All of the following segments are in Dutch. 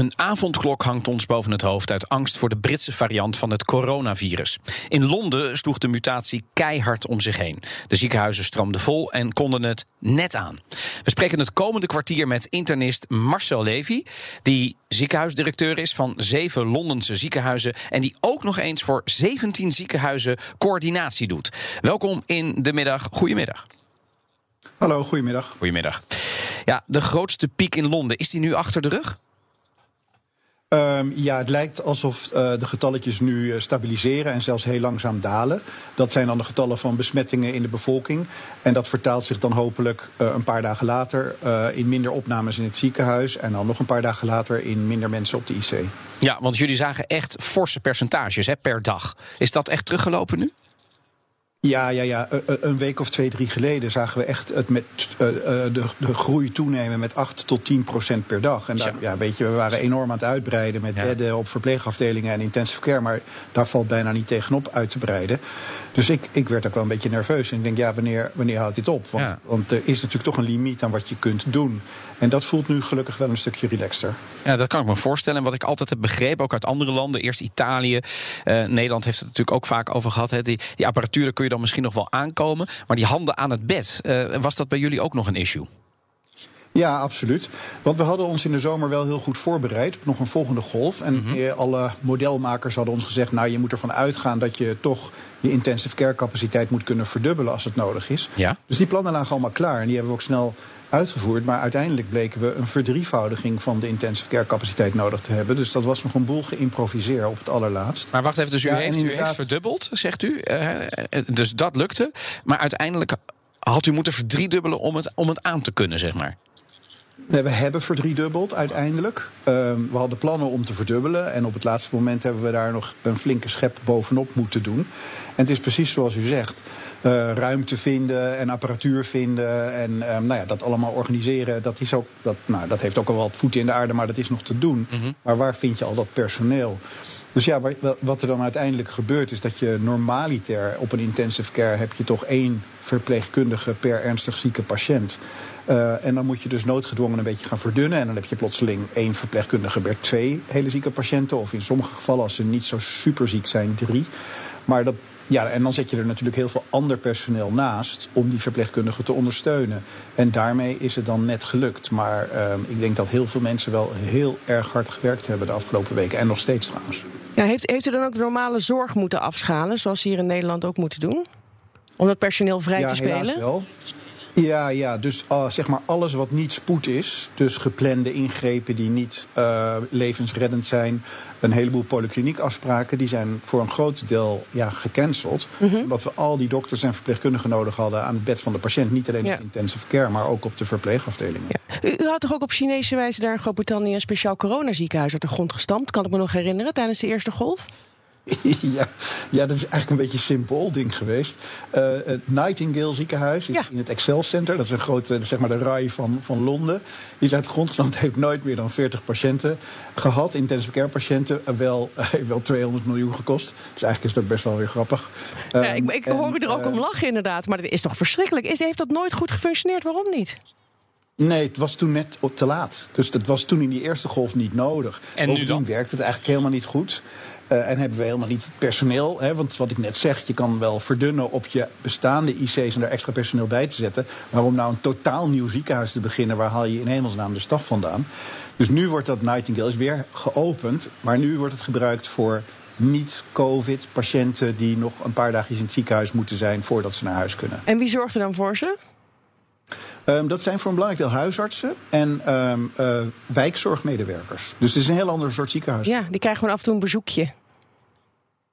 Een avondklok hangt ons boven het hoofd uit angst voor de Britse variant van het coronavirus. In Londen sloeg de mutatie keihard om zich heen. De ziekenhuizen stroomden vol en konden het net aan. We spreken het komende kwartier met internist Marcel Levy, die ziekenhuisdirecteur is van zeven Londense ziekenhuizen en die ook nog eens voor 17 ziekenhuizen coördinatie doet. Welkom in de middag. Goedemiddag. Hallo, goedemiddag. Goedemiddag. Ja, de grootste piek in Londen, is die nu achter de rug? Um, ja, het lijkt alsof uh, de getalletjes nu uh, stabiliseren en zelfs heel langzaam dalen. Dat zijn dan de getallen van besmettingen in de bevolking. En dat vertaalt zich dan hopelijk uh, een paar dagen later in minder opnames in het ziekenhuis. En dan nog een paar dagen later in minder mensen op de IC. Ja, want jullie zagen echt forse percentages hè, per dag. Is dat echt teruggelopen nu? Ja, ja, ja. Een week of twee, drie geleden zagen we echt het met, uh, de, de groei toenemen met 8 tot 10 procent per dag. En daar, ja, weet je, we waren enorm aan het uitbreiden met ja. bedden op verpleegafdelingen en intensive care. Maar daar valt bijna niet tegenop uit te breiden. Dus ik, ik werd ook wel een beetje nerveus. En ik denk, ja, wanneer, wanneer houdt dit op? Want, ja. want er is natuurlijk toch een limiet aan wat je kunt doen. En dat voelt nu gelukkig wel een stukje relaxter. Ja, dat kan ik me voorstellen. En wat ik altijd heb begrepen, ook uit andere landen, eerst Italië. Uh, Nederland heeft het natuurlijk ook vaak over gehad. Hè. Die, die apparatuur kun je dan misschien nog wel aankomen. Maar die handen aan het bed, uh, was dat bij jullie ook nog een issue? Ja, absoluut. Want we hadden ons in de zomer wel heel goed voorbereid op nog een volgende golf. En mm -hmm. alle modelmakers hadden ons gezegd: Nou, je moet ervan uitgaan dat je toch je intensive care capaciteit moet kunnen verdubbelen als het nodig is. Ja. Dus die plannen lagen allemaal klaar en die hebben we ook snel uitgevoerd. Maar uiteindelijk bleken we een verdrievoudiging van de intensive care capaciteit nodig te hebben. Dus dat was nog een boel geïmproviseerd op het allerlaatst. Maar wacht even, dus u, ja, heeft, u heeft verdubbeld, zegt u. Uh, dus dat lukte. Maar uiteindelijk had u moeten verdriedubbelen om het, om het aan te kunnen, zeg maar. We hebben verdriedubbeld uiteindelijk. Um, we hadden plannen om te verdubbelen. En op het laatste moment hebben we daar nog een flinke schep bovenop moeten doen. En het is precies zoals u zegt. Uh, ruimte vinden en apparatuur vinden. En um, nou ja, dat allemaal organiseren. Dat, is ook, dat, nou, dat heeft ook al wat voeten in de aarde, maar dat is nog te doen. Mm -hmm. Maar waar vind je al dat personeel? Dus ja, wat er dan uiteindelijk gebeurt is dat je normaliter op een intensive care heb je toch één verpleegkundige per ernstig zieke patiënt. Uh, en dan moet je dus noodgedwongen een beetje gaan verdunnen. En dan heb je plotseling één verpleegkundige per twee hele zieke patiënten. Of in sommige gevallen, als ze niet zo super ziek zijn, drie. Maar dat, ja, en dan zet je er natuurlijk heel veel ander personeel naast om die verpleegkundigen te ondersteunen. En daarmee is het dan net gelukt. Maar uh, ik denk dat heel veel mensen wel heel erg hard gewerkt hebben de afgelopen weken. En nog steeds trouwens. Ja, heeft, heeft u dan ook de normale zorg moeten afschalen, zoals hier in Nederland ook moeten doen? Om het personeel vrij ja, te spelen? Helaas wel. Ja, ja, dus uh, zeg maar alles wat niet spoed is, dus geplande ingrepen die niet uh, levensreddend zijn, een heleboel polykliniekafspraken, die zijn voor een groot deel ja, gecanceld. Mm -hmm. Omdat we al die dokters en verpleegkundigen nodig hadden aan het bed van de patiënt. Niet alleen ja. op intensive care, maar ook op de verpleegafdelingen. Ja. U, u, had toch ook op Chinese wijze daar in Groot-Brittannië een speciaal coronaziekenhuis uit de grond gestampt? Kan ik me nog herinneren tijdens de eerste golf? ja, ja, dat is eigenlijk een beetje een simpel ding geweest. Uh, het Nightingale ziekenhuis ja. in het Excel Center. Dat is een grote, zeg maar de RAI van, van Londen. Die is uit de grond gestampt. heeft nooit meer dan 40 patiënten gehad. Intensive care patiënten. Uh, wel, uh, wel 200 miljoen gekost. Dus eigenlijk is dat best wel weer grappig. Ja, um, ik ik en, hoor u er ook om lachen inderdaad. Maar dat is toch verschrikkelijk. Is, heeft dat nooit goed gefunctioneerd? Waarom niet? Nee, het was toen net te laat. Dus dat was toen in die eerste golf niet nodig. En nu dan? werkte het eigenlijk helemaal niet goed. Uh, en hebben we helemaal niet personeel. Hè, want wat ik net zeg, je kan wel verdunnen op je bestaande IC's en er extra personeel bij te zetten. Maar om nou een totaal nieuw ziekenhuis te beginnen, waar haal je in hemelsnaam de staf vandaan? Dus nu wordt dat Nightingale is weer geopend. Maar nu wordt het gebruikt voor niet-COVID-patiënten die nog een paar dagjes in het ziekenhuis moeten zijn voordat ze naar huis kunnen. En wie zorgt er dan voor ze? Um, dat zijn voor een belangrijk deel huisartsen en um, uh, wijkzorgmedewerkers. Dus het is een heel ander soort ziekenhuis. Ja, die krijgen gewoon af en toe een bezoekje.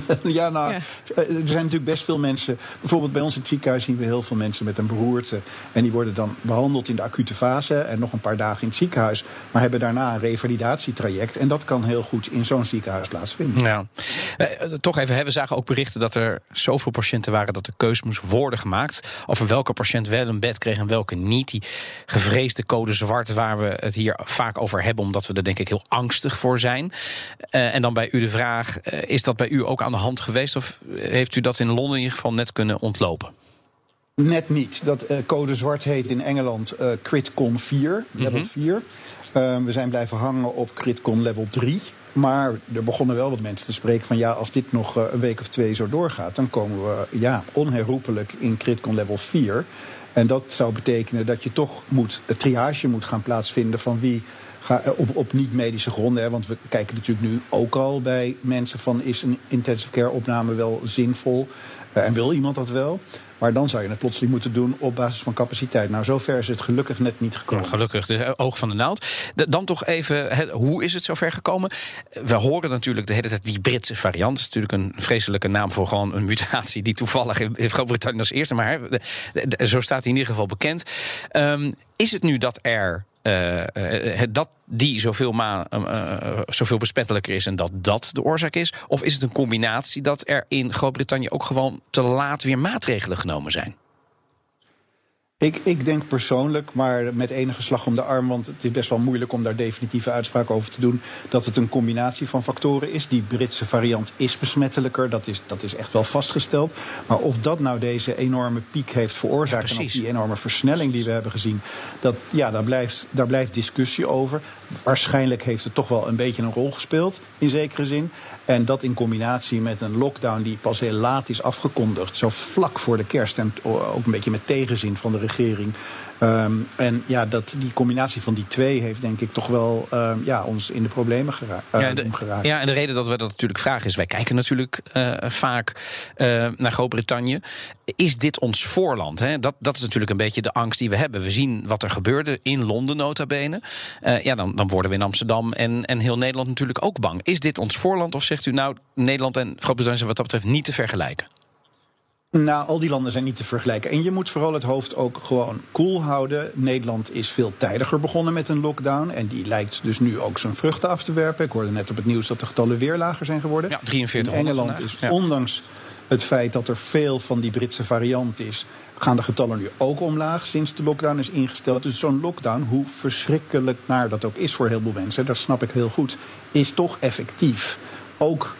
ja, nou, er zijn natuurlijk best veel mensen. Bijvoorbeeld bij ons in het ziekenhuis zien we heel veel mensen met een beroerte. En die worden dan behandeld in de acute fase en nog een paar dagen in het ziekenhuis. Maar hebben daarna een revalidatietraject. En dat kan heel goed in zo'n ziekenhuis plaatsvinden. Ja. Eh, toch even, we zagen ook berichten dat er zoveel patiënten waren dat de keus moest worden gemaakt. Over welke patiënt wel een bed kreeg en welke niet. Die gevreesde code zwart waar we het hier vaak over hebben, omdat we er denk ik heel angstig voor zijn. Uh, en dan bij u de vraag: uh, is dat bij u ook aan de hand geweest? Of heeft u dat in Londen in ieder geval net kunnen ontlopen? Net niet. Dat uh, code zwart heet in Engeland CritCon 4, level mm -hmm. 4. we zijn blijven hangen op CritCon level 3. Maar er begonnen wel wat mensen te spreken van ja, als dit nog een week of twee zo doorgaat, dan komen we ja, onherroepelijk in CritCon level 4. En dat zou betekenen dat je toch moet, het triage moet gaan plaatsvinden van wie ga, op, op niet-medische gronden. Hè, want we kijken natuurlijk nu ook al bij mensen van is een intensive care opname wel zinvol uh, en wil iemand dat wel? Maar dan zou je het plotseling moeten doen op basis van capaciteit. Nou, zover is het gelukkig net niet gekomen. Gelukkig, de oog van de naald. Dan toch even, hoe is het zover gekomen? We horen natuurlijk de hele tijd die Britse variant. Dat is natuurlijk een vreselijke naam voor gewoon een mutatie... die toevallig in Groot-Brittannië als eerste... maar zo staat hij in ieder geval bekend. Um, is het nu dat er uh, uh, dat die zoveel, ma uh, zoveel besmettelijker is en dat dat de oorzaak is? Of is het een combinatie dat er in Groot-Brittannië ook gewoon te laat weer maatregelen genomen zijn? Ik, ik denk persoonlijk, maar met enige slag om de arm, want het is best wel moeilijk om daar definitieve uitspraak over te doen, dat het een combinatie van factoren is. Die Britse variant is besmettelijker, dat is, dat is echt wel vastgesteld. Maar of dat nou deze enorme piek heeft veroorzaakt ja, en of die enorme versnelling die we hebben gezien, dat, ja, daar, blijft, daar blijft discussie over. Waarschijnlijk heeft het toch wel een beetje een rol gespeeld, in zekere zin. En dat in combinatie met een lockdown die pas heel laat is afgekondigd, zo vlak voor de kerst en ook een beetje met tegenzin van de regering. Um, en ja, dat, die combinatie van die twee heeft denk ik toch wel um, ja, ons in de problemen gera uh, ja, de, geraakt. Ja, en de reden dat we dat natuurlijk vragen is... wij kijken natuurlijk uh, vaak uh, naar Groot-Brittannië. Is dit ons voorland? Hè? Dat, dat is natuurlijk een beetje de angst die we hebben. We zien wat er gebeurde in Londen nota bene. ja, dan, dan worden we in Amsterdam en, en heel Nederland natuurlijk ook bang. Is dit ons voorland of zegt u nou... Nederland en Groot-Brittannië zijn wat dat betreft niet te vergelijken? Nou, al die landen zijn niet te vergelijken. En je moet vooral het hoofd ook gewoon koel houden. Nederland is veel tijdiger begonnen met een lockdown. En die lijkt dus nu ook zijn vruchten af te werpen. Ik hoorde net op het nieuws dat de getallen weer lager zijn geworden. Ja, 43 In Engeland is, ja. ondanks het feit dat er veel van die Britse variant is, gaan de getallen nu ook omlaag sinds de lockdown is ingesteld. Dus zo'n lockdown, hoe verschrikkelijk naar dat ook is voor heel veel mensen, dat snap ik heel goed, is toch effectief. Ook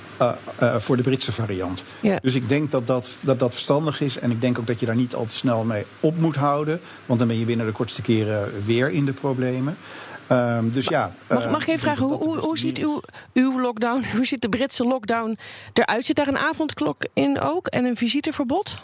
voor de Britse variant. Ja. Dus ik denk dat dat, dat dat verstandig is. En ik denk ook dat je daar niet al te snel mee op moet houden. Want dan ben je binnen de kortste keren weer in de problemen. Um, dus ja, mag, mag ik even vragen, hoe, hoe, hoe ziet uw, uw lockdown, hoe ziet de Britse lockdown eruit? Zit daar een avondklok in ook en een visiteverbod?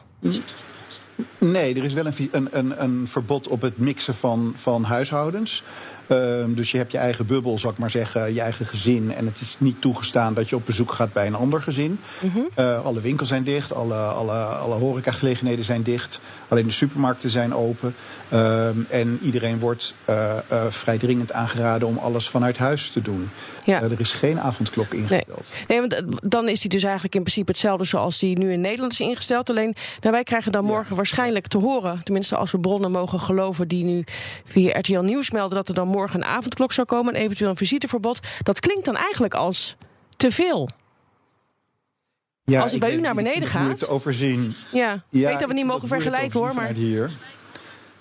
Nee, er is wel een, een, een, een verbod op het mixen van, van huishoudens. Um, dus je hebt je eigen bubbel, zal ik maar zeggen, je eigen gezin. En het is niet toegestaan dat je op bezoek gaat bij een ander gezin. Mm -hmm. uh, alle winkels zijn dicht, alle, alle, alle horecagelegenheden zijn dicht. Alleen de supermarkten zijn open. Um, en iedereen wordt uh, uh, vrij dringend aangeraden om alles vanuit huis te doen. Ja. er is geen avondklok ingesteld. Nee. nee, want dan is die dus eigenlijk in principe hetzelfde zoals die nu in Nederland is ingesteld. Alleen nou, wij krijgen dan morgen ja. waarschijnlijk te horen, tenminste als we bronnen mogen geloven die nu via RTL Nieuws melden dat er dan morgen een avondklok zou komen en eventueel een visiteverbod. Dat klinkt dan eigenlijk als te veel. Ja, als het bij u naar beneden gaat. Te overzien. Ja, ja, ik weet dat we niet mogen vergelijken hoor. Maar... Hier.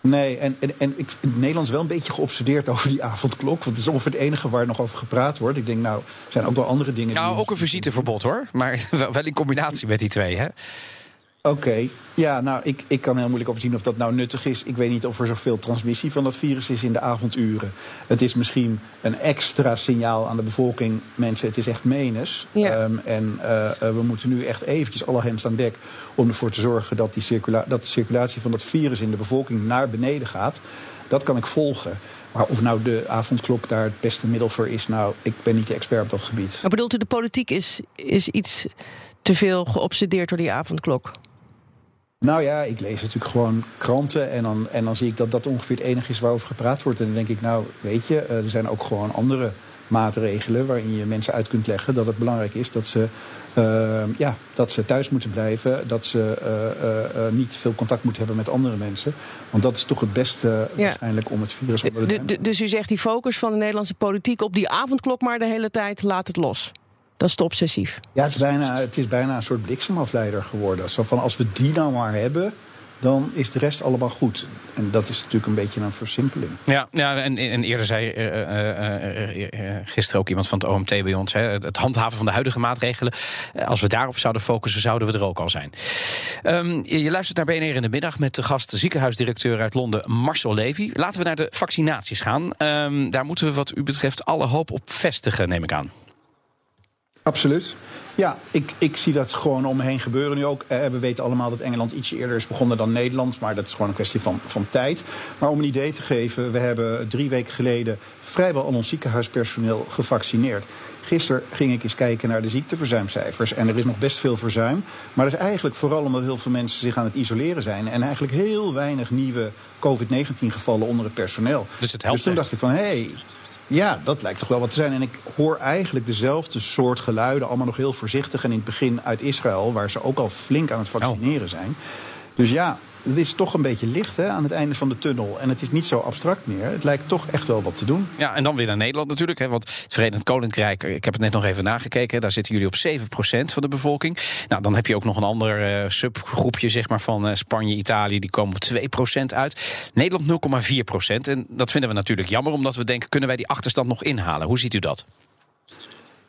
Nee, en, en, en ik vind Nederland is wel een beetje geobsedeerd over die avondklok. Want het is ongeveer het enige waar nog over gepraat wordt. Ik denk, nou, er zijn ook wel andere dingen. Nou, die... ook een visiteverbod hoor. Maar wel in combinatie met die twee, hè? Oké, okay. ja, nou, ik, ik kan heel moeilijk overzien of dat nou nuttig is. Ik weet niet of er zoveel transmissie van dat virus is in de avonduren. Het is misschien een extra signaal aan de bevolking. Mensen, het is echt menens. Ja. Um, en uh, we moeten nu echt eventjes alle hens aan dek... om ervoor te zorgen dat, die circula dat de circulatie van dat virus in de bevolking naar beneden gaat. Dat kan ik volgen. Maar of nou de avondklok daar het beste middel voor is... nou, ik ben niet de expert op dat gebied. Maar bedoelt u, de politiek is, is iets te veel geobsedeerd door die avondklok? Nou ja, ik lees natuurlijk gewoon kranten en dan, en dan zie ik dat dat ongeveer het enige is waarover gepraat wordt. En dan denk ik, nou weet je, er zijn ook gewoon andere maatregelen waarin je mensen uit kunt leggen dat het belangrijk is dat ze, uh, ja, dat ze thuis moeten blijven, dat ze uh, uh, niet veel contact moeten hebben met andere mensen. Want dat is toch het beste ja. waarschijnlijk om het virus onder de, de Dus u zegt die focus van de Nederlandse politiek op die avondklok maar de hele tijd, laat het los. Dat is te obsessief. Ja, het is bijna, het is bijna een soort bliksemafleider geworden. Zo van als we die nou maar hebben, dan is de rest allemaal goed. En dat is natuurlijk een beetje een versimpeling. Ja, ja en, en eerder zei uh, uh, uh, gisteren ook iemand van het OMT bij ons... Hè, het handhaven van de huidige maatregelen. Als we daarop zouden focussen, zouden we er ook al zijn. Um, je luistert naar BNR in de middag met de gast... ziekenhuisdirecteur uit Londen, Marcel Levy. Laten we naar de vaccinaties gaan. Um, daar moeten we wat u betreft alle hoop op vestigen, neem ik aan. Absoluut. Ja, ik, ik zie dat gewoon om me heen gebeuren nu ook. Eh, we weten allemaal dat Engeland ietsje eerder is begonnen dan Nederland. Maar dat is gewoon een kwestie van, van tijd. Maar om een idee te geven, we hebben drie weken geleden vrijwel al ons ziekenhuispersoneel gevaccineerd. Gisteren ging ik eens kijken naar de ziekteverzuimcijfers. En er is nog best veel verzuim. Maar dat is eigenlijk vooral omdat heel veel mensen zich aan het isoleren zijn. En eigenlijk heel weinig nieuwe COVID-19 gevallen onder het personeel. Dus het helpt Dus toen dacht ik van, hé, hey, ja, dat lijkt toch wel wat te zijn. En ik hoor eigenlijk dezelfde soort geluiden, allemaal nog heel voorzichtig. En in het begin uit Israël, waar ze ook al flink aan het vaccineren zijn. Dus ja, het is toch een beetje licht hè, aan het einde van de tunnel. En het is niet zo abstract meer. Het lijkt toch echt wel wat te doen. Ja, en dan weer naar Nederland natuurlijk. Hè, want het Verenigd Koninkrijk, ik heb het net nog even nagekeken... daar zitten jullie op 7% van de bevolking. Nou, dan heb je ook nog een ander uh, subgroepje zeg maar, van uh, Spanje, Italië... die komen op 2% uit. Nederland 0,4%. En dat vinden we natuurlijk jammer, omdat we denken... kunnen wij die achterstand nog inhalen? Hoe ziet u dat?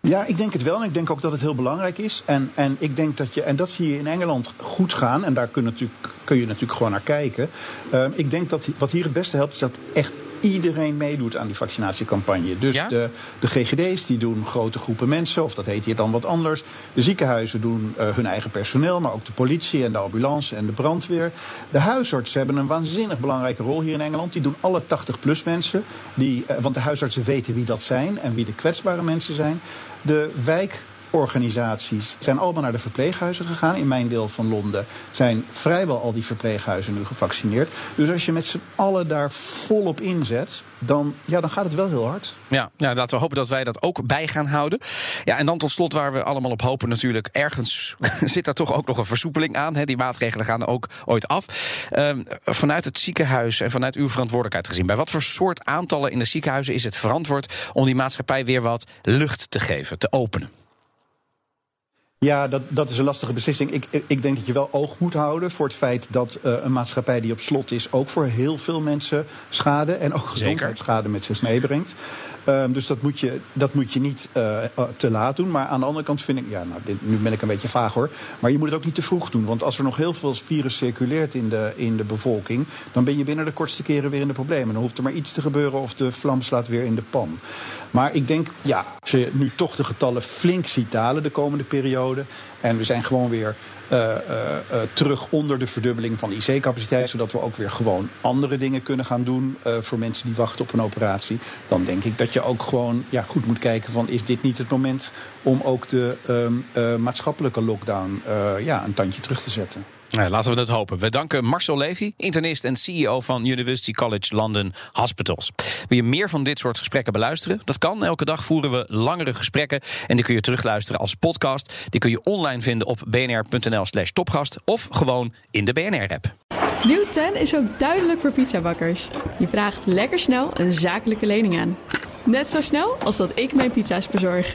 Ja, ik denk het wel. En ik denk ook dat het heel belangrijk is. En, en ik denk dat je, en dat zie je in Engeland goed gaan. En daar kun je natuurlijk, kun je natuurlijk gewoon naar kijken. Uh, ik denk dat wat hier het beste helpt, is dat echt iedereen meedoet aan die vaccinatiecampagne. Dus ja? de, de GGD's die doen grote groepen mensen, of dat heet hier dan wat anders. De ziekenhuizen doen uh, hun eigen personeel, maar ook de politie en de ambulance en de brandweer. De huisartsen hebben een waanzinnig belangrijke rol hier in Engeland. Die doen alle 80-plus mensen. Die, uh, want de huisartsen weten wie dat zijn en wie de kwetsbare mensen zijn. De wijk organisaties zijn allemaal naar de verpleeghuizen gegaan. In mijn deel van Londen zijn vrijwel al die verpleeghuizen nu gevaccineerd. Dus als je met z'n allen daar volop inzet, dan, ja, dan gaat het wel heel hard. Ja, ja, laten we hopen dat wij dat ook bij gaan houden. Ja, en dan tot slot waar we allemaal op hopen natuurlijk... ergens zit daar toch ook nog een versoepeling aan. Hè. Die maatregelen gaan ook ooit af. Um, vanuit het ziekenhuis en vanuit uw verantwoordelijkheid gezien... bij wat voor soort aantallen in de ziekenhuizen is het verantwoord... om die maatschappij weer wat lucht te geven, te openen? Ja, dat, dat is een lastige beslissing. Ik, ik denk dat je wel oog moet houden voor het feit dat uh, een maatschappij die op slot is ook voor heel veel mensen schade en ook gezondheidsschade met zich meebrengt. Um, dus dat moet je, dat moet je niet uh, te laat doen. Maar aan de andere kant vind ik, ja, nou, dit, nu ben ik een beetje vaag hoor. Maar je moet het ook niet te vroeg doen. Want als er nog heel veel virus circuleert in de, in de bevolking, dan ben je binnen de kortste keren weer in de problemen. Dan hoeft er maar iets te gebeuren of de vlam slaat weer in de pan. Maar ik denk, ja, als je nu toch de getallen flink ziet dalen de komende periode. En we zijn gewoon weer uh, uh, uh, terug onder de verdubbeling van IC-capaciteit. Zodat we ook weer gewoon andere dingen kunnen gaan doen voor mensen die wachten op een operatie. Dan denk ik dat je ook gewoon ja, goed moet kijken van is dit niet het moment om ook de um, maatschappelijke lockdown ja, een tandje terug te zetten. Nou, laten we het hopen. We danken Marcel Levy, internist en CEO van University College London Hospitals. Wil je meer van dit soort gesprekken beluisteren? Dat kan. Elke dag voeren we langere gesprekken. En die kun je terugluisteren als podcast. Die kun je online vinden op bnr.nl/slash topgast of gewoon in de BNR-app. Nieuw 10 is ook duidelijk voor pizzabakkers. Je vraagt lekker snel een zakelijke lening aan. Net zo snel als dat ik mijn pizza's bezorg.